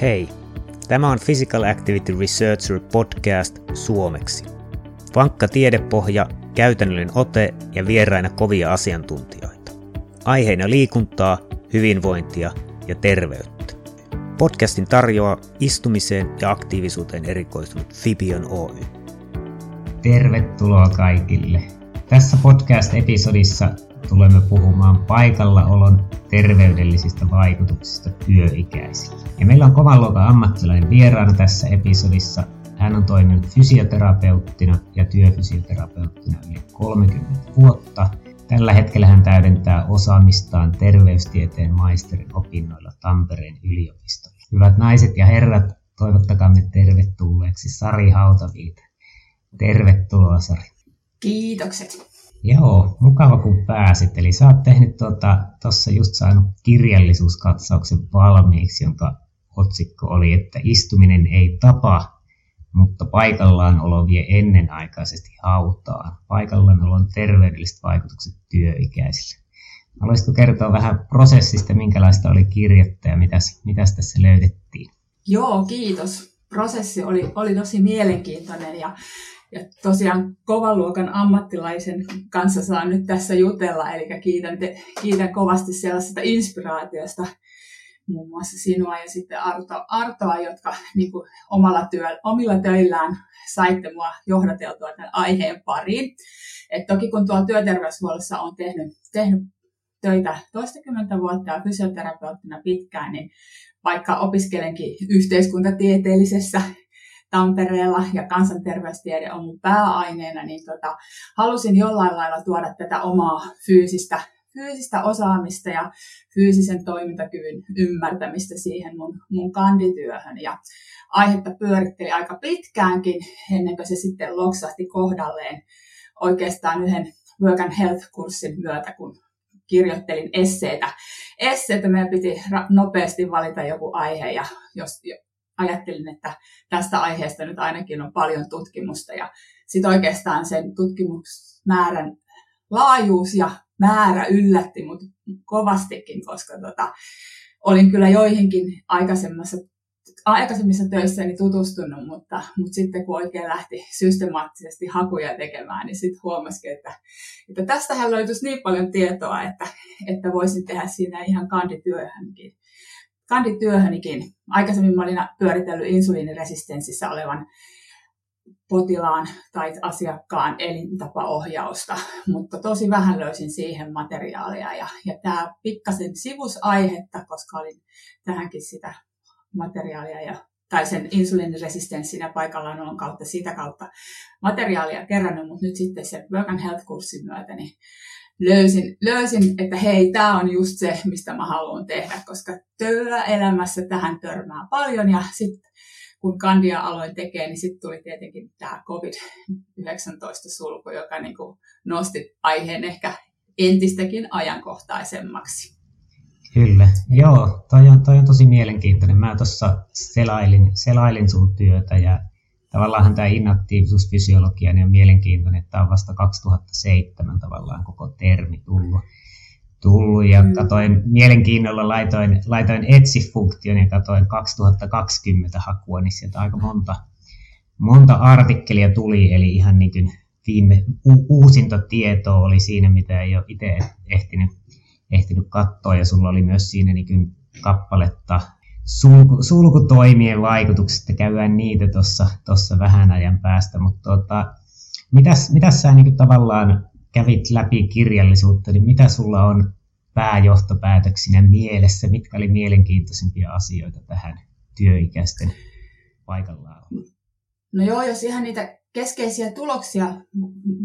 Hei, tämä on Physical Activity Researcher podcast suomeksi. Vankka tiedepohja, käytännöllinen ote ja vieraina kovia asiantuntijoita. Aiheena liikuntaa, hyvinvointia ja terveyttä. Podcastin tarjoaa istumiseen ja aktiivisuuteen erikoistunut Fibion Oy. Tervetuloa kaikille. Tässä podcast-episodissa tulemme puhumaan paikallaolon terveydellisistä vaikutuksista työikäisille. Ja meillä on kovan luokan ammattilainen vieraana tässä episodissa. Hän on toiminut fysioterapeuttina ja työfysioterapeuttina yli 30 vuotta. Tällä hetkellä hän täydentää osaamistaan terveystieteen maisterin opinnoilla Tampereen yliopistolla. Hyvät naiset ja herrat, toivottakaamme tervetulleeksi Sari Hautaviita. Tervetuloa Sari. Kiitokset. Joo, mukava kun pääsit. Eli sä oot tehnyt tuota, tuossa just saanut kirjallisuuskatsauksen valmiiksi, jonka otsikko oli, että istuminen ei tapa, mutta paikallaan olo vie ennenaikaisesti hautaan. Paikallaan olon terveydelliset vaikutukset työikäisille. Haluaisitko kertoa vähän prosessista, minkälaista oli kirjoittaa ja mitäs, mitäs tässä löydettiin? Joo, kiitos. Prosessi oli, oli tosi mielenkiintoinen ja ja tosiaan kovan luokan ammattilaisen kanssa saan nyt tässä jutella, eli kiitän, te, kiitän kovasti sellaisesta inspiraatiosta muun muassa sinua ja sitten Arto, Artoa, jotka niin kuin omalla työ, omilla töillään saitte mua johdateltua tämän aiheen pariin. Et toki kun tuolla työterveyshuollossa on tehnyt, tehnyt töitä toistakymmentä vuotta ja fysioterapeuttina pitkään, niin vaikka opiskelenkin yhteiskuntatieteellisessä Tampereella ja kansanterveystiede on mun pääaineena, niin tota, halusin jollain lailla tuoda tätä omaa fyysistä, fyysistä osaamista ja fyysisen toimintakyvyn ymmärtämistä siihen mun, mun kandityöhön. Ja aihetta pyöritteli aika pitkäänkin ennen kuin se sitten loksahti kohdalleen oikeastaan yhden Work and Health-kurssin myötä, kun kirjoittelin esseitä. Esseitä meidän piti nopeasti valita joku aihe ja jos ajattelin, että tästä aiheesta nyt ainakin on paljon tutkimusta ja sitten oikeastaan sen tutkimusmäärän laajuus ja määrä yllätti mut kovastikin, koska tota, olin kyllä joihinkin aikaisemmassa aikaisemmissa töissäni tutustunut, mutta, mutta sitten kun oikein lähti systemaattisesti hakuja tekemään, niin sitten huomasikin, että, että tästähän löytyisi niin paljon tietoa, että, että voisin tehdä siinä ihan kandityöhönkin kandityöhönikin. Aikaisemmin mä olin pyöritellyt insuliiniresistenssissä olevan potilaan tai asiakkaan elintapaohjausta, mutta tosi vähän löysin siihen materiaalia. Ja, ja tämä pikkasen sivusaihetta, koska olin tähänkin sitä materiaalia ja tai sen insuliiniresistenssin ja paikallaanolon kautta, sitä kautta materiaalia kerännyt, mutta nyt sitten sen Work and Health-kurssin myötä, niin löysin, löysin että hei, tämä on just se, mistä mä haluan tehdä, koska työelämässä tähän törmää paljon ja sitten kun kandia aloin tekemään, niin sitten tuli tietenkin tämä COVID-19-sulku, joka niin kuin nosti aiheen ehkä entistäkin ajankohtaisemmaksi. Kyllä, joo, toi on, toi on tosi mielenkiintoinen. Mä tuossa selailin, selailin sun työtä ja tavallaan tämä inaktiivisuusfysiologia niin on mielenkiintoinen, että tämä on vasta 2007 tavallaan koko termi tullut. tullut ja mm. katoin mielenkiinnolla, laitoin, laitoin etsi-funktion ja katoin 2020 hakua, niin sieltä aika monta, monta artikkelia tuli, eli ihan niin kuin viime, u, uusinta tietoa oli siinä, mitä ei ole itse ehtinyt, ehtinyt katsoa, ja sulla oli myös siinä niin kuin kappaletta sulku, sulkutoimien vaikutuksista, käydään niitä tuossa vähän ajan päästä, mutta tota, mitäs, mitäs sä niin tavallaan kävit läpi kirjallisuutta, niin mitä sulla on pääjohtopäätöksinä mielessä, mitkä oli mielenkiintoisimpia asioita tähän työikäisten paikallaan? No joo, jos ihan niitä keskeisiä tuloksia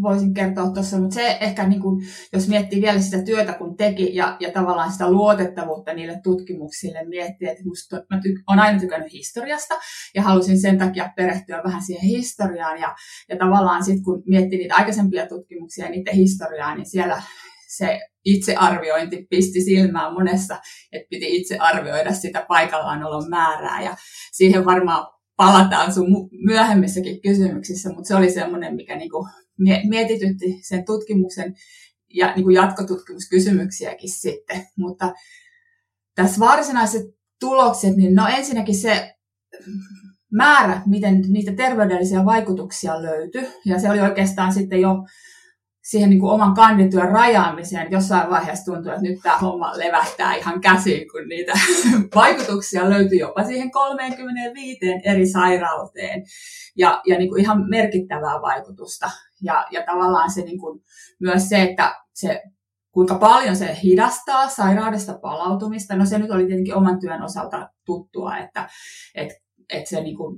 voisin kertoa tuossa, mutta se ehkä, niin kuin, jos miettii vielä sitä työtä, kun teki ja, ja tavallaan sitä luotettavuutta niille tutkimuksille, miettii, että musta, mä ty- olen aina tykännyt historiasta ja halusin sen takia perehtyä vähän siihen historiaan ja, ja tavallaan sitten kun miettii niitä aikaisempia tutkimuksia ja niiden historiaa, niin siellä se itsearviointi pisti silmään monessa, että piti itse arvioida sitä paikallaanolon määrää ja siihen varmaan palataan sun myöhemmissäkin kysymyksissä, mutta se oli semmoinen, mikä niinku mietitytti sen tutkimuksen ja niinku jatkotutkimuskysymyksiäkin sitten. Mutta tässä varsinaisessa tulokset, niin no ensinnäkin se määrä, miten niitä terveydellisiä vaikutuksia löytyi, ja se oli oikeastaan sitten jo siihen niin kuin oman kandityön rajaamiseen. Jossain vaiheessa tuntui, että nyt tämä homma levähtää ihan käsiin, kun niitä vaikutuksia löytyi jopa siihen 35 eri sairauteen ja, ja niin kuin ihan merkittävää vaikutusta. Ja, ja tavallaan se niin kuin, myös se, että se kuinka paljon se hidastaa sairaudesta palautumista. No se nyt oli tietenkin oman työn osalta tuttua, että, että, että se niin kuin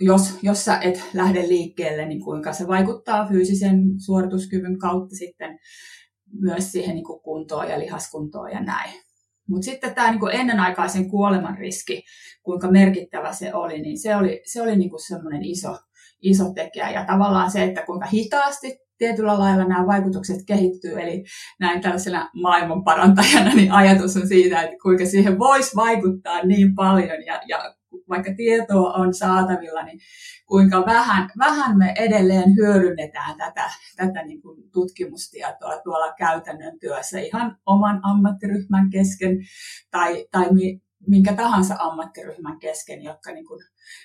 jos, jos sä et lähde liikkeelle, niin kuinka se vaikuttaa fyysisen suorituskyvyn kautta sitten myös siihen niin kuin kuntoon ja lihaskuntoon ja näin. Mutta sitten tämä niin ennenaikaisen kuoleman riski, kuinka merkittävä se oli, niin se oli, se oli niin semmoinen iso, iso tekijä. Ja tavallaan se, että kuinka hitaasti tietyllä lailla nämä vaikutukset kehittyy, eli näin tällaisena maailman parantajana, niin ajatus on siitä, että kuinka siihen voisi vaikuttaa niin paljon ja, ja vaikka tietoa on saatavilla, niin kuinka vähän, vähän me edelleen hyödynnetään tätä, tätä niin kuin tutkimustietoa tuolla käytännön työssä ihan oman ammattiryhmän kesken tai, tai mi, minkä tahansa ammattiryhmän kesken, jotka niin kuin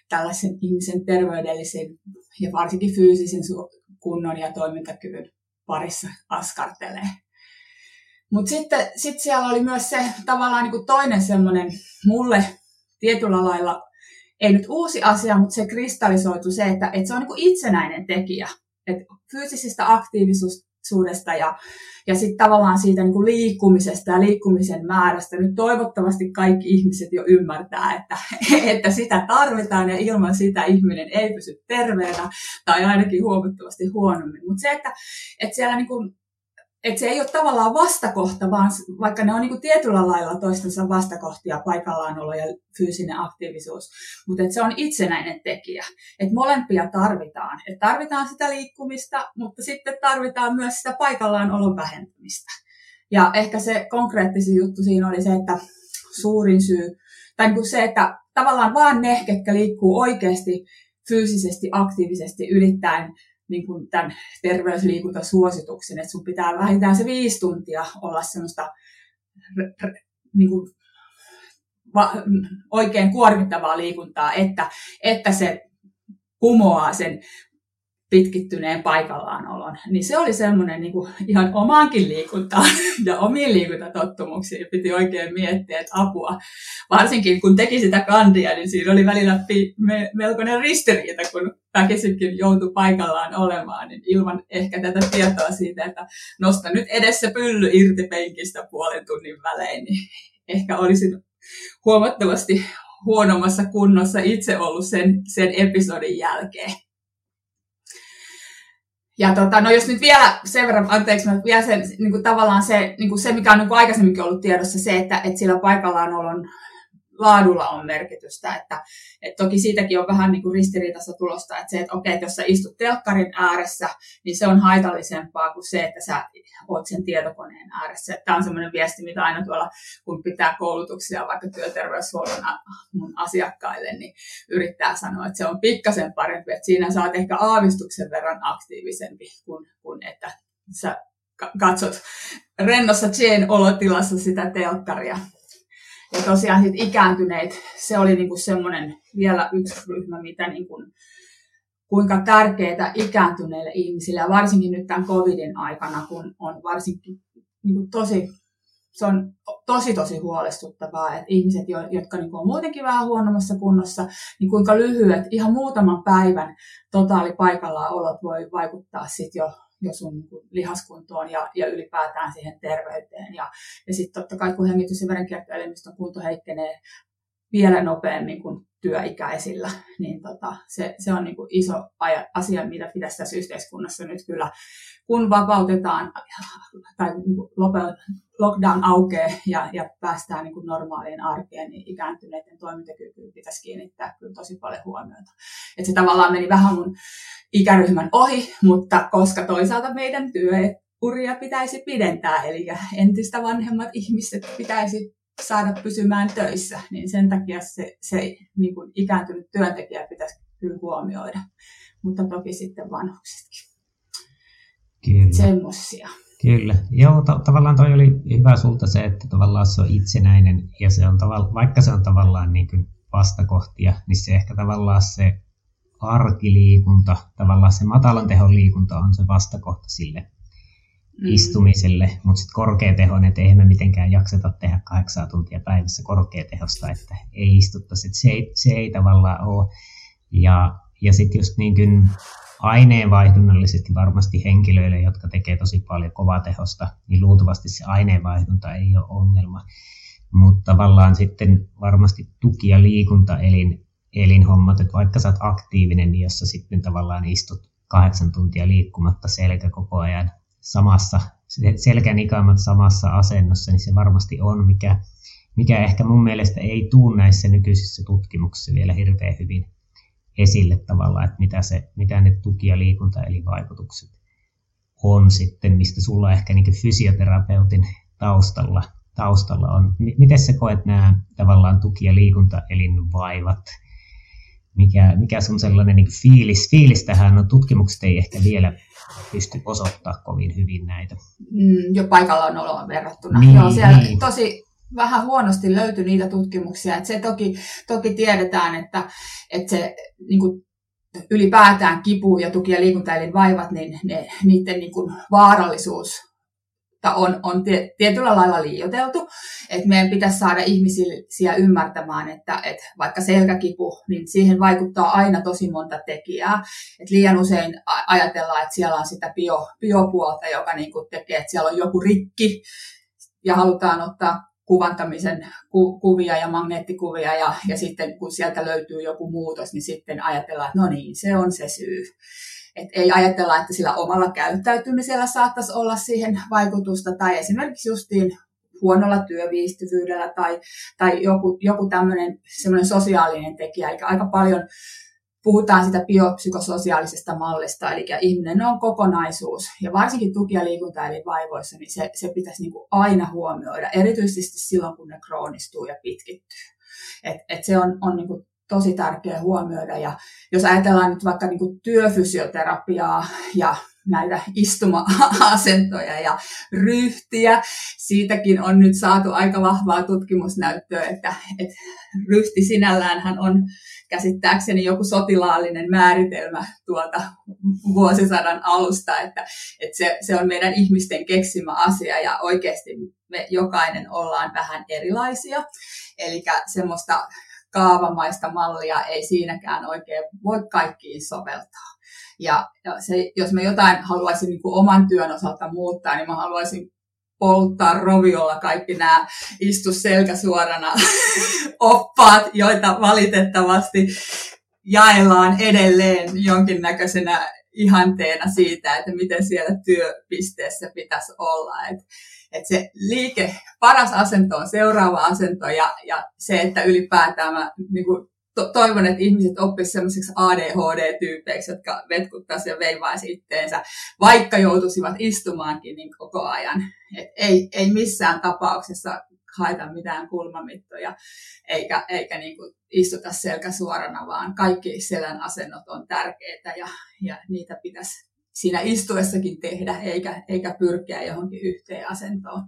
tällaisen ihmisen terveydellisen ja varsinkin fyysisen kunnon ja toimintakyvyn parissa askartelee. Mutta sitten sit siellä oli myös se tavallaan niin kuin toinen semmoinen mulle tietyllä lailla ei nyt uusi asia, mutta se kristallisoitu se, että, että se on niin itsenäinen tekijä. Että fyysisistä aktiivisuudesta ja, ja sitten tavallaan siitä niin liikkumisesta ja liikkumisen määrästä. Nyt toivottavasti kaikki ihmiset jo ymmärtää, että, että sitä tarvitaan ja ilman sitä ihminen ei pysy terveenä tai ainakin huomattavasti huonommin. Mutta se, että, että siellä niin kuin että se ei ole tavallaan vastakohta, vaan vaikka ne on niin kuin tietyllä lailla toistensa vastakohtia, paikallaanolo ja fyysinen aktiivisuus, mutta se on itsenäinen tekijä. Että molempia tarvitaan. Että tarvitaan sitä liikkumista, mutta sitten tarvitaan myös sitä paikallaanolon vähentämistä. Ja ehkä se konkreettisin juttu siinä oli se, että suurin syy, tai niin kuin se, että tavallaan vaan ne, ketkä liikkuu oikeasti fyysisesti aktiivisesti ylittäen niin kuin tämän terveysliikuntasuosituksen, että sun pitää vähintään se viisi tuntia olla semmoista niin kuin, va, oikein kuormittavaa liikuntaa, että, että se kumoaa sen pitkittyneen paikallaan niin se oli semmoinen niin kuin ihan omaankin liikuntaan ja omiin liikuntatottumuksiin piti oikein miettiä, että apua. Varsinkin kun teki sitä kandia, niin siinä oli välillä melkoinen ristiriita, kun väkisinkin joutui paikallaan olemaan, niin ilman ehkä tätä tietoa siitä, että nosta nyt edessä pylly irti penkistä puolen tunnin välein, niin ehkä olisin huomattavasti huonommassa kunnossa itse ollut sen, sen episodin jälkeen. Ja tota, no jos nyt vielä sen verran, anteeksi, mä vielä sen, niin kuin tavallaan se, niin kuin se, mikä on niin kuin aikaisemminkin ollut tiedossa, se, että, että sillä paikallaan on laadulla on merkitystä. Että, että toki siitäkin on vähän niin ristiriitassa tulosta, että se, että okei, että jos sä istut telkkarin ääressä, niin se on haitallisempaa kuin se, että sä oot sen tietokoneen ääressä. Tämä on semmoinen viesti, mitä aina tuolla, kun pitää koulutuksia vaikka työterveyshuollon mun asiakkaille, niin yrittää sanoa, että se on pikkasen parempi, että siinä saat ehkä aavistuksen verran aktiivisempi kuin, kuin että sä katsot rennossa Jane olotilassa sitä telkkaria ja tosiaan sit ikääntyneet, se oli niinku semmoinen vielä yksi ryhmä, mitä niinku, kuinka tärkeää ikääntyneille ihmisille, ja varsinkin nyt tämän covidin aikana, kun on varsinkin niinku tosi, se on tosi tosi huolestuttavaa, että ihmiset, jotka niinku on muutenkin vähän huonommassa kunnossa, niin kuinka lyhyet, ihan muutaman päivän totaali paikallaan olot voi vaikuttaa sitten jo jo sun niin lihaskuntoon ja, ja ylipäätään siihen terveyteen. Ja, ja sitten totta kai kun hengitys- ja verenkiertoelimistön kunto heikkenee vielä nopeammin kuin työikäisillä, niin tota, se, se on niin kuin iso asia, mitä pitäisi tässä yhteiskunnassa nyt kyllä, kun vapautetaan tai niin kuin lockdown aukeaa ja, ja päästään niin kuin normaaliin arkeen, niin ikääntyneiden toimintakykyyn pitäisi kiinnittää kyllä tosi paljon huomiota. Et se tavallaan meni vähän mun ikäryhmän ohi, mutta koska toisaalta meidän työuria pitäisi pidentää, eli entistä vanhemmat ihmiset pitäisi saada pysymään töissä, niin sen takia se, se niin kuin ikääntynyt työntekijä pitäisi kyllä huomioida, mutta toki sitten vanhuksetkin. Kyllä. Semmoisia. Kyllä. Joo, ta- tavallaan toi oli hyvä sulta se, että tavallaan se on itsenäinen ja se on tavallaan, vaikka se on tavallaan niin kuin vastakohtia, niin se ehkä tavallaan se arkiliikunta, tavallaan se matalan tehon liikunta on se vastakohta sille mm. istumiselle, mutta sitten korkeatehoinen, että eihän me mitenkään jakseta tehdä kahdeksan tuntia päivässä korkeatehosta, että ei istuttaisi, että se ei, se ei tavallaan ole. Ja, ja sitten just niin kuin aineenvaihdunnallisesti varmasti henkilöille, jotka tekee tosi paljon kovatehosta, niin luultavasti se aineenvaihdunta ei ole ongelma. Mutta tavallaan sitten varmasti tuki- ja liikunta elin, elinhommat, että vaikka sä oot aktiivinen, niin jos sä sitten tavallaan istut kahdeksan tuntia liikkumatta selkä koko ajan samassa, selkänikaamat samassa asennossa, niin se varmasti on, mikä, mikä ehkä mun mielestä ei tuu näissä nykyisissä tutkimuksissa vielä hirveän hyvin esille tavallaan, että mitä, se, mitä ne tuki- ja liikunta eli vaikutukset on sitten, mistä sulla ehkä niin fysioterapeutin taustalla, taustalla on. Miten sä koet nämä tavallaan tuki- ja liikuntaelinvaivat? Mikä, mikä sun sellainen niin fiilis, fiilis tähän? No, tutkimukset ei ehkä vielä pysty osoittaa kovin hyvin näitä. Mm, jo paikalla on oloa verrattuna. Niin, Joo, siellä niin. tosi vähän huonosti löytyi niitä tutkimuksia. että se toki, toki tiedetään, että, että se niin kuin, ylipäätään kipu ja tuki- ja liikuntaelinvaivat, niin ne, niiden niin kuin, vaarallisuus on, on tietyllä lailla liioteltu. Että meidän pitäisi saada ihmisiä ymmärtämään, että, että vaikka selkäkipu, niin siihen vaikuttaa aina tosi monta tekijää. Et liian usein ajatellaan, että siellä on sitä bio, biopuolta, joka niin kuin tekee, että siellä on joku rikki, ja halutaan ottaa kuvantamisen ku, kuvia ja magneettikuvia ja, ja sitten kun sieltä löytyy joku muutos, niin sitten ajatellaan, että no niin, se on se syy. Et ei ajatella, että sillä omalla käyttäytymisellä saattaisi olla siihen vaikutusta tai esimerkiksi justiin huonolla työviihtyvyydellä tai, tai joku, joku tämmöinen sosiaalinen tekijä. Eli aika paljon puhutaan sitä biopsykososiaalisesta mallista, eli ihminen on kokonaisuus, ja varsinkin tuki- ja liikuntaelinvaivoissa, niin se, se pitäisi niin kuin aina huomioida, erityisesti silloin, kun ne kroonistuu ja pitkittyy. Et, et se on, on niin kuin tosi tärkeä huomioida, ja jos ajatellaan nyt vaikka niin työfysioterapiaa ja näitä istuma-asentoja ja ryhtiä. Siitäkin on nyt saatu aika vahvaa tutkimusnäyttöä, että, että ryhti sinällään on käsittääkseni joku sotilaallinen määritelmä tuota vuosisadan alusta, että, että se, se on meidän ihmisten keksimä asia ja oikeasti me jokainen ollaan vähän erilaisia. Eli semmoista kaavamaista mallia ei siinäkään oikein voi kaikkiin soveltaa. Ja, ja se, jos mä jotain haluaisin niin kuin oman työn osalta muuttaa, niin mä haluaisin polttaa roviolla kaikki nämä istu selkä suorana oppaat, joita valitettavasti jaellaan edelleen jonkinnäköisenä ihanteena siitä, että miten siellä työpisteessä pitäisi olla. Et, et se liike, paras asento on seuraava asento ja, ja se, että ylipäätään mä niin kuin to- toivon, että ihmiset oppisivat semmoisiksi ADHD-tyypeiksi, jotka vetkuttaisivat ja veivaisi itteensä, vaikka joutuisivat istumaankin niin koko ajan. Et ei, ei missään tapauksessa haeta mitään kulmamittoja, eikä, eikä niin kuin istuta selkä suorana, vaan kaikki selän asennot on tärkeitä ja, ja niitä pitäisi siinä istuessakin tehdä, eikä, eikä pyrkiä johonkin yhteen asentoon.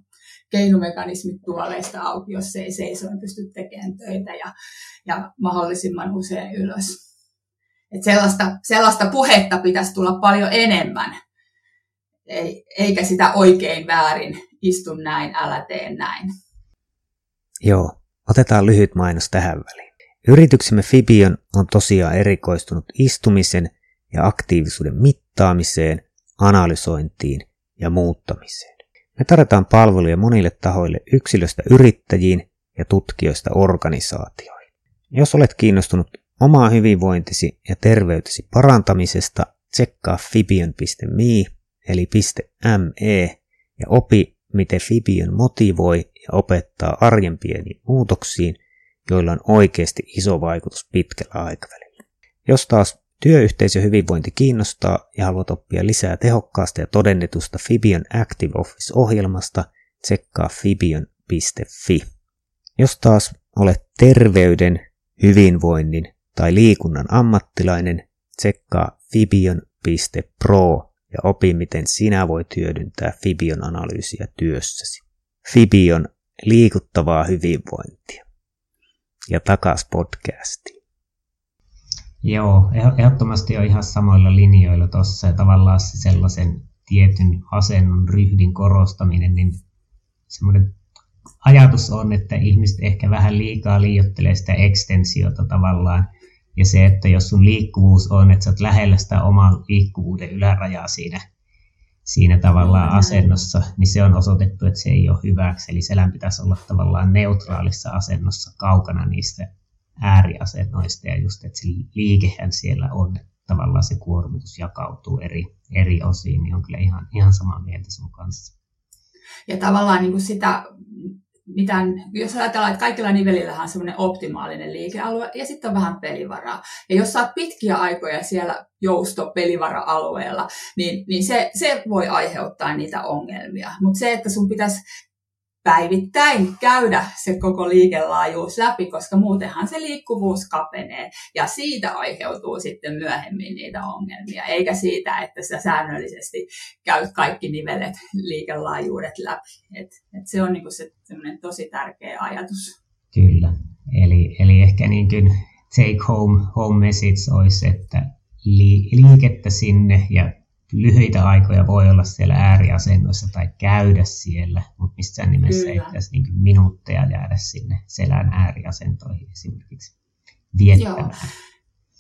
Keinumekanismit tuoleista auki, jos ei seisoin pysty tekemään töitä ja, ja mahdollisimman usein ylös. Et sellaista, sellaista puhetta pitäisi tulla paljon enemmän, ei, eikä sitä oikein väärin, istu näin, älä tee näin. Joo, otetaan lyhyt mainos tähän väliin. Yrityksemme Fibion on tosiaan erikoistunut istumisen ja aktiivisuuden mittaamiseen, analysointiin ja muuttamiseen. Me tarjotaan palveluja monille tahoille yksilöstä yrittäjiin ja tutkijoista organisaatioihin. Jos olet kiinnostunut omaa hyvinvointisi ja terveytesi parantamisesta, tsekkaa fibion.me eli .me ja opi, miten Fibion motivoi ja opettaa arjen pieniin muutoksiin, joilla on oikeasti iso vaikutus pitkällä aikavälillä. Jos taas Työyhteisö hyvinvointi kiinnostaa ja haluat oppia lisää tehokkaasta ja todennetusta Fibion Active Office-ohjelmasta, tsekkaa fibion.fi. Jos taas olet terveyden, hyvinvoinnin tai liikunnan ammattilainen, tsekkaa fibion.pro ja opi, miten sinä voit hyödyntää Fibion analyysiä työssäsi. Fibion liikuttavaa hyvinvointia. Ja takas podcastiin. Joo, ehdottomasti on ihan samoilla linjoilla tuossa ja tavallaan se sellaisen tietyn asennon ryhdin korostaminen, niin semmoinen ajatus on, että ihmiset ehkä vähän liikaa liiottelee sitä ekstensiota tavallaan. Ja se, että jos sun liikkuvuus on, että sä oot lähellä sitä oman liikkuvuuden ylärajaa siinä, siinä tavallaan asennossa, niin se on osoitettu, että se ei ole hyväksi. Eli selän pitäisi olla tavallaan neutraalissa asennossa kaukana niistä ääriasennoista ja just, että se liikehän siellä on, että tavallaan se kuormitus jakautuu eri, eri osiin, niin on kyllä ihan, ihan samaa mieltä sun kanssa. Ja tavallaan niin kuin sitä, mitään, jos ajatellaan, että kaikilla nivelillä on semmoinen optimaalinen liikealue ja sitten on vähän pelivaraa. Ja jos saat pitkiä aikoja siellä jousto-pelivara-alueella, niin, niin se, se voi aiheuttaa niitä ongelmia. Mutta se, että sun pitäisi päivittäin käydä se koko liikelaajuus läpi, koska muutenhan se liikkuvuus kapenee ja siitä aiheutuu sitten myöhemmin niitä ongelmia, eikä siitä, että sä säännöllisesti käyt kaikki nivelet liikelaajuudet läpi. Et, et se on niinku se tosi tärkeä ajatus. Kyllä, eli, eli ehkä niin kuin take home, home message olisi, että liikettä sinne ja lyhyitä aikoja voi olla siellä ääriasennoissa tai käydä siellä, mutta missään nimessä Kyllä. ei pitäisi niin minuutteja jäädä sinne selän ääriasentoihin esimerkiksi viettämään. Joo.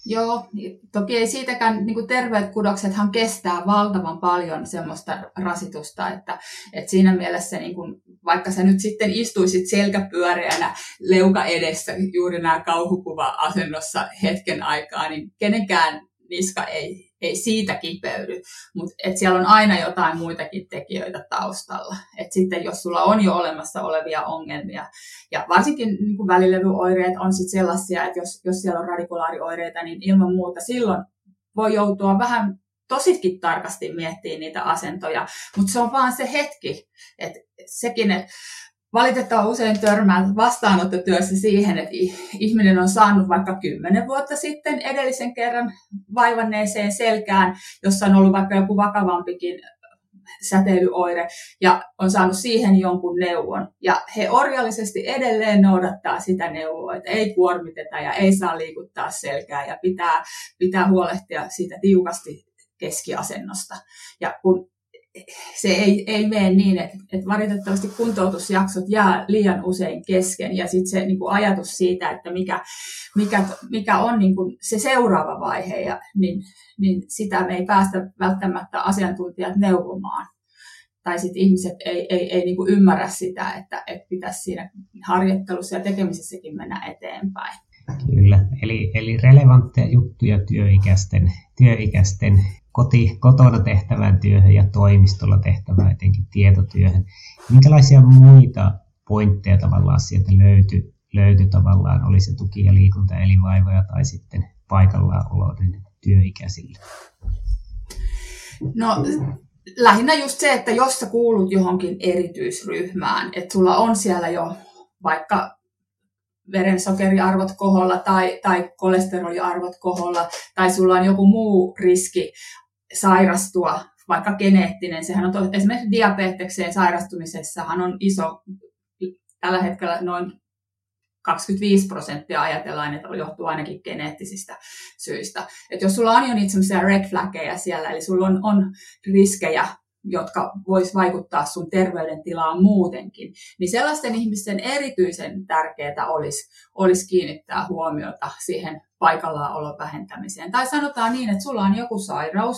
Joo, toki ei siitäkään, niin kuin terveet kudoksethan kestää valtavan paljon semmoista rasitusta, että, että siinä mielessä niin kuin, vaikka sä nyt sitten istuisit selkäpyöreänä leuka edessä juuri nämä kauhukuva-asennossa hetken aikaa, niin kenenkään niska ei, ei siitä kipeydy, mutta siellä on aina jotain muitakin tekijöitä taustalla. Et sitten jos sulla on jo olemassa olevia ongelmia, ja varsinkin niin kuin välilevyoireet on sitten sellaisia, että jos, jos siellä on radikulaarioireita, niin ilman muuta silloin voi joutua vähän tositkin tarkasti miettimään niitä asentoja, mutta se on vaan se hetki, että sekin, että valitettavan usein törmää vastaanottotyössä siihen, että ihminen on saanut vaikka kymmenen vuotta sitten edellisen kerran vaivanneeseen selkään, jossa on ollut vaikka joku vakavampikin säteilyoire ja on saanut siihen jonkun neuvon. Ja he orjallisesti edelleen noudattaa sitä neuvoa, että ei kuormiteta ja ei saa liikuttaa selkää ja pitää, pitää huolehtia siitä tiukasti keskiasennosta. Ja kun se ei, ei mene niin, että, että valitettavasti kuntoutusjaksot jää liian usein kesken ja sitten se niin kuin ajatus siitä, että mikä, mikä, mikä on niin kuin se seuraava vaihe, ja, niin, niin sitä me ei päästä välttämättä asiantuntijat neuvomaan. Tai sitten ihmiset ei, ei, ei niin kuin ymmärrä sitä, että, että pitäisi siinä harjoittelussa ja tekemisessäkin mennä eteenpäin. Kyllä, eli, eli relevantteja juttuja työikäisten, työikäisten koti, kotona tehtävään työhön ja toimistolla tehtävään etenkin tietotyöhön. Minkälaisia muita pointteja tavallaan sieltä löytyi, löytyi tavallaan, oli se tuki- ja liikunta elinvaivoja tai sitten paikallaan oloiden työikäisille? No lähinnä just se, että jos sä kuulut johonkin erityisryhmään, että sulla on siellä jo vaikka verensokeriarvot koholla tai, tai kolesteroliarvot koholla, tai sulla on joku muu riski sairastua, vaikka geneettinen, sehän on to, esimerkiksi diabetekseen sairastumisessahan on iso, tällä hetkellä noin 25 prosenttia ajatellaan, että johtuu ainakin geneettisistä syistä. Et jos sulla on jo niitä semmoisia red flaggeja siellä, eli sulla on, on riskejä, jotka vois vaikuttaa sun terveydentilaan muutenkin, niin sellaisten ihmisten erityisen tärkeää olisi, olisi kiinnittää huomiota siihen paikallaolon vähentämiseen. Tai sanotaan niin, että sulla on joku sairaus,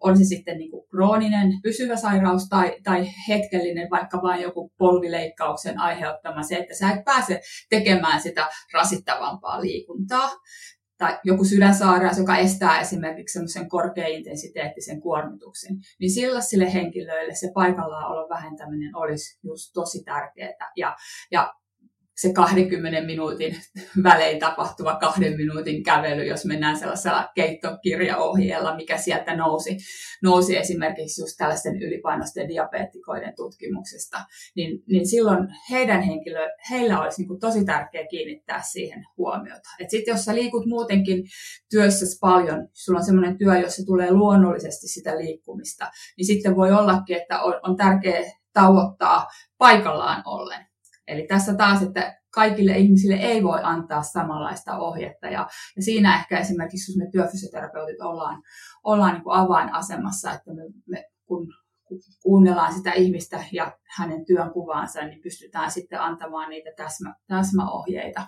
on se sitten niin kuin krooninen pysyvä sairaus tai, tai hetkellinen, vaikka vain joku polvileikkauksen aiheuttama se, että sä et pääse tekemään sitä rasittavampaa liikuntaa. Tai joku sydänsairaus, joka estää esimerkiksi semmoisen korkeaintensiteettisen kuormituksen, niin sillä sille henkilöille se paikallaolon vähentäminen olisi just tosi tärkeää. Ja, ja se 20 minuutin välein tapahtuva kahden minuutin kävely, jos mennään sellaisella keittokirjaohjeella, mikä sieltä nousi, nousi esimerkiksi just tällaisten ylipainoisten diabeetikoiden tutkimuksesta, niin, niin silloin heidän henkilö, heillä olisi niin tosi tärkeää kiinnittää siihen huomiota. Sitten jos sä liikut muutenkin työssä paljon, sulla on sellainen työ, jossa tulee luonnollisesti sitä liikkumista, niin sitten voi ollakin, että on, on tärkeää tauottaa paikallaan ollen. Eli tässä taas, että kaikille ihmisille ei voi antaa samanlaista ohjetta. Ja, ja siinä ehkä esimerkiksi, jos me työfysioterapeutit ollaan, ollaan niin kuin avainasemassa, että me, me kun kuunnellaan sitä ihmistä ja hänen työnkuvaansa, niin pystytään sitten antamaan niitä täsmä, täsmäohjeita.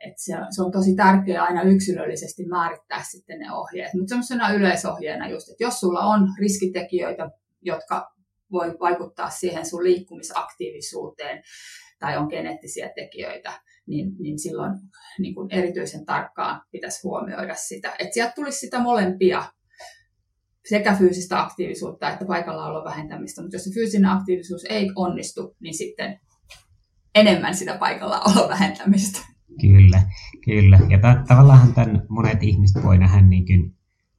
Et se, se on tosi tärkeää aina yksilöllisesti määrittää sitten ne ohjeet. Mutta semmoisena yleisohjeena just, että jos sulla on riskitekijöitä, jotka voi vaikuttaa siihen sun liikkumisaktiivisuuteen tai on geneettisiä tekijöitä, niin, niin silloin niin kuin erityisen tarkkaan pitäisi huomioida sitä. Että sieltä tulisi sitä molempia, sekä fyysistä aktiivisuutta että paikallaolon vähentämistä, mutta jos se fyysinen aktiivisuus ei onnistu, niin sitten enemmän sitä paikallaolon vähentämistä. Kyllä, kyllä. Ja t- tavallaan tämän monet ihmiset voi nähdä niin kuin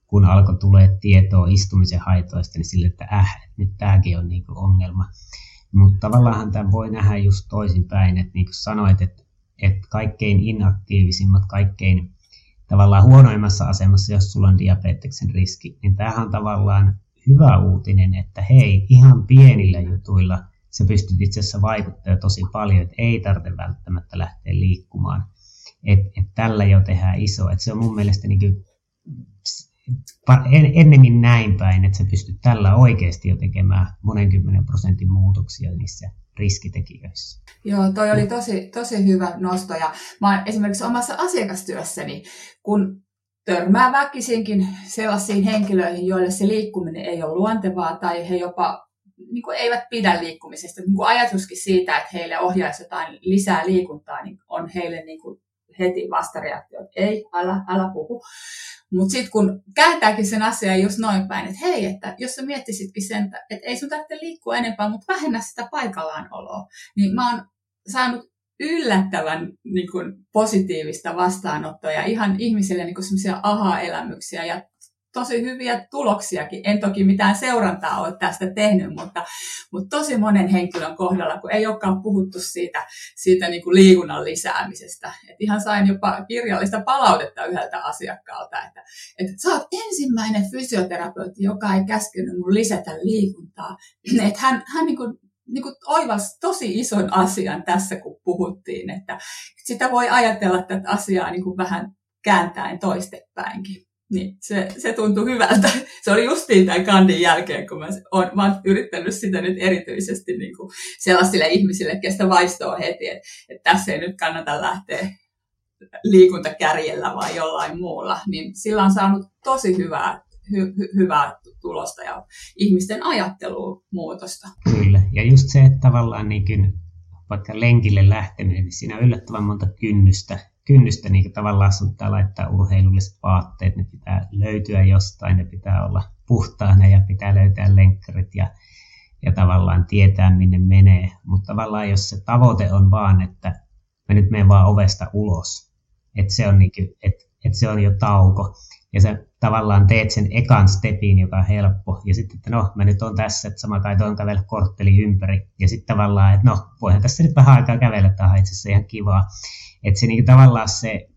kun alkoi tulee tietoa istumisen haitoista, niin sille, että äh, nyt tämäkin on niinku ongelma. Mutta tavallaan tämän voi nähdä just toisinpäin, että niin kuin sanoit, että, että kaikkein inaktiivisimmat, kaikkein tavallaan huonoimmassa asemassa, jos sulla on diabeteksen riski, niin tämähän on tavallaan hyvä uutinen, että hei, ihan pienillä jutuilla sä pystyt itse asiassa vaikuttamaan tosi paljon, että ei tarvitse välttämättä lähteä liikkumaan. Että et tällä jo tehdään iso. Et se on mun mielestä niin ennemmin näin päin, että sä pystyt tällä oikeasti jo tekemään monen kymmenen prosentin muutoksia niissä riskitekijöissä. Joo, toi oli tosi, tosi hyvä nosto. Ja mä esimerkiksi omassa asiakastyössäni, kun törmää väkisinkin sellaisiin henkilöihin, joille se liikkuminen ei ole luontevaa tai he jopa niin kuin eivät pidä liikkumisesta. Niin kuin ajatuskin siitä, että heille ohjaisi jotain lisää liikuntaa, niin on heille niin kuin heti vastareaktio, että ei, älä, älä puhu. Mutta sitten kun kääntääkin sen asian just noin päin, että hei, että jos sä miettisitkin sen, että ei sun tarvitse liikkua enempää, mutta vähennä sitä paikallaan oloa, niin mä oon saanut yllättävän niin kuin, positiivista vastaanottoa ja ihan ihmisille niin semmoisia aha-elämyksiä ja tosi hyviä tuloksiakin. En toki mitään seurantaa ole tästä tehnyt, mutta, mutta tosi monen henkilön kohdalla, kun ei olekaan puhuttu siitä, siitä niin kuin liikunnan lisäämisestä. Et ihan sain jopa kirjallista palautetta yhdeltä asiakkaalta, että, että sä oot ensimmäinen fysioterapeutti, joka ei käskenyt mun lisätä liikuntaa. Että hän, hän niin kuin niin kuin oivas tosi ison asian tässä, kun puhuttiin, että sitä voi ajatella tätä asiaa niin kuin vähän kääntäen toistepäinkin. Niin, se, se tuntui hyvältä. Se oli justiin tämän kandin jälkeen, kun mä oon, mä oon yrittänyt sitä nyt erityisesti niin kuin sellaisille ihmisille, kestä vaistoo heti, että, että tässä ei nyt kannata lähteä liikuntakärjellä vai jollain muulla, niin sillä on saanut tosi hyvää, hy, hy, hyvää tulosta ja ihmisten ajattelua muutosta. Kyllä, ja just se, että tavallaan niin kuin, vaikka lenkille lähteminen, niin siinä on yllättävän monta kynnystä, kynnystä niin tavallaan sun pitää laittaa urheilulliset vaatteet, ne pitää löytyä jostain, ne pitää olla puhtaana ja pitää löytää lenkkarit ja, ja tavallaan tietää minne menee. Mutta tavallaan jos se tavoite on vaan, että mä nyt menen vaan ovesta ulos, että se on, niin kuin, että, että se on jo tauko, ja sä tavallaan teet sen ekan stepin, joka on helppo, ja sitten, että no, mä nyt on tässä, että sama kai tuon kävellä kortteli ympäri, ja sitten tavallaan, että no, voihan tässä nyt vähän aikaa kävellä, tämä on itse asiassa ihan kivaa. Että se niin tavallaan se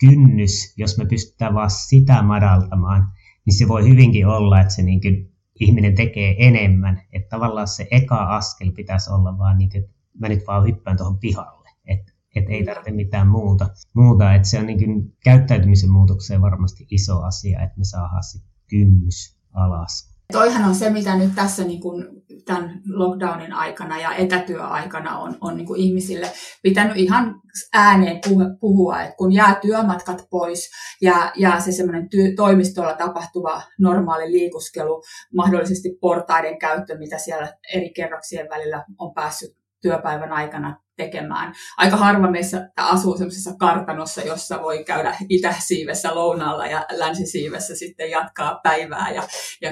kynnys, jos me pystytään vaan sitä madaltamaan, niin se voi hyvinkin olla, että se niin kuin ihminen tekee enemmän. Että tavallaan se eka askel pitäisi olla vaan, niin kuin, että mä nyt vaan hyppään tuohon pihalle. Että et ei tarvitse mitään muuta. muuta. Että se on niin kuin käyttäytymisen muutokseen varmasti iso asia, että me saadaan se kynnys alas. Toihan on se, mitä nyt tässä niin kuin tämän lockdownin aikana ja etätyöaikana on, on niin kuin ihmisille pitänyt ihan ääneen puhua, että kun jää työmatkat pois ja jää se semmoinen työ, toimistolla tapahtuva normaali liikuskelu, mahdollisesti portaiden käyttö, mitä siellä eri kerroksien välillä on päässyt työpäivän aikana tekemään. Aika harva meissä asuu semmoisessa kartanossa, jossa voi käydä itäsiivessä lounaalla ja länsisiivessä sitten jatkaa päivää ja, ja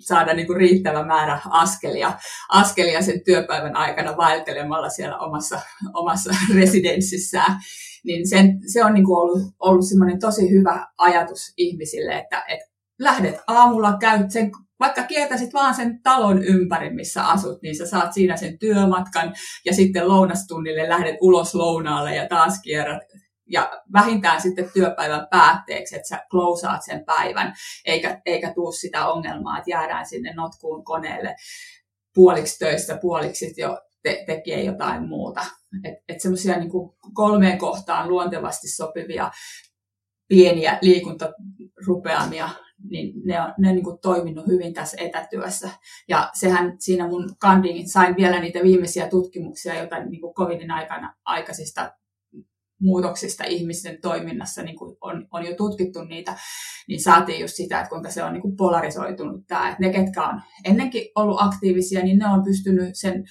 saada niin kuin riittävä määrä askelia, askelia sen työpäivän aikana vaeltelemalla siellä omassa, omassa residenssissään. Niin sen, se on niin kuin ollut, ollut semmoinen tosi hyvä ajatus ihmisille, että, että lähdet aamulla, käyt sen vaikka kiertäisit vaan sen talon ympäri, missä asut, niin sä saat siinä sen työmatkan ja sitten lounastunnille lähdet ulos lounaalle ja taas kierrät ja vähintään sitten työpäivän päätteeksi, että sä klousaat sen päivän, eikä, eikä tuu sitä ongelmaa, että jäädään sinne notkuun koneelle puoliksi töissä, puoliksi jo te- tekee jotain muuta. Että et semmoisia niin kolmeen kohtaan luontevasti sopivia pieniä liikuntarupeamia niin ne on, ne on niin kuin toiminut hyvin tässä etätyössä. Ja sehän siinä mun kandiin sain vielä niitä viimeisiä tutkimuksia, joita niin kuin COVIDin aikana aikaisista muutoksista ihmisten toiminnassa niin kuin on, on jo tutkittu niitä, niin saatiin just sitä, että kuinka se on niin kuin polarisoitunut tämä. Että ne, ketkä on ennenkin ollut aktiivisia, niin ne on pystynyt sen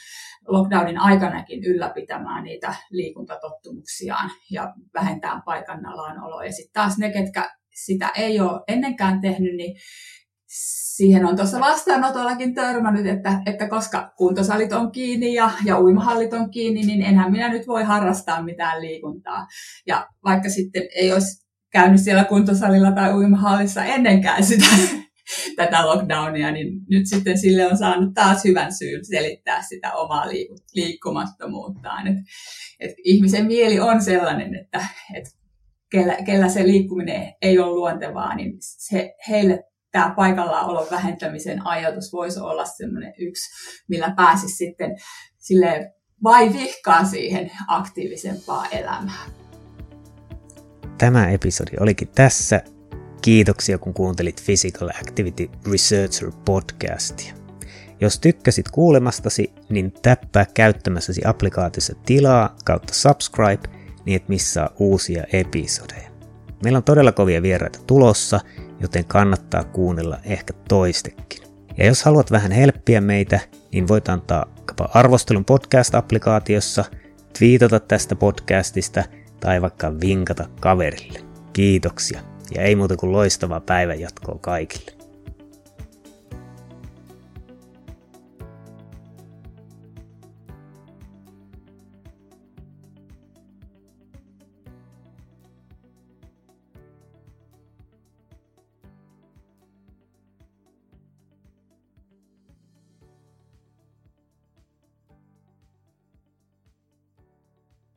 lockdownin aikanakin ylläpitämään niitä liikuntatottumuksiaan ja vähentämään paikannalaan oloa. Ja sitten taas ne, ketkä sitä ei ole ennenkään tehnyt, niin siihen on tuossa vastaanotollakin törmännyt, että, että koska kuntosalit on kiinni ja, ja uimahallit on kiinni, niin enhän minä nyt voi harrastaa mitään liikuntaa. Ja vaikka sitten ei olisi käynyt siellä kuntosalilla tai uimahallissa ennenkään sitä, tätä lockdownia, niin nyt sitten sille on saanut taas hyvän syyn selittää sitä omaa liikkumattomuuttaan. Et, et ihmisen mieli on sellainen, että et kellä, kellä se liikkuminen ei ole luontevaa, niin se, heille tämä paikallaolon vähentämisen ajatus voisi olla sellainen yksi, millä pääsisi sitten sille vai vihkaa siihen aktiivisempaan elämään. Tämä episodi olikin tässä. Kiitoksia kun kuuntelit Physical Activity Researcher podcastia. Jos tykkäsit kuulemastasi, niin täppää käyttämässäsi applikaatiossa tilaa kautta subscribe – niin et missaa uusia episodeja. Meillä on todella kovia vieraita tulossa, joten kannattaa kuunnella ehkä toistekin. Ja jos haluat vähän helppiä meitä, niin voit antaa arvostelun podcast-applikaatiossa, twiitata tästä podcastista tai vaikka vinkata kaverille. Kiitoksia ja ei muuta kuin loistavaa päivänjatkoa kaikille.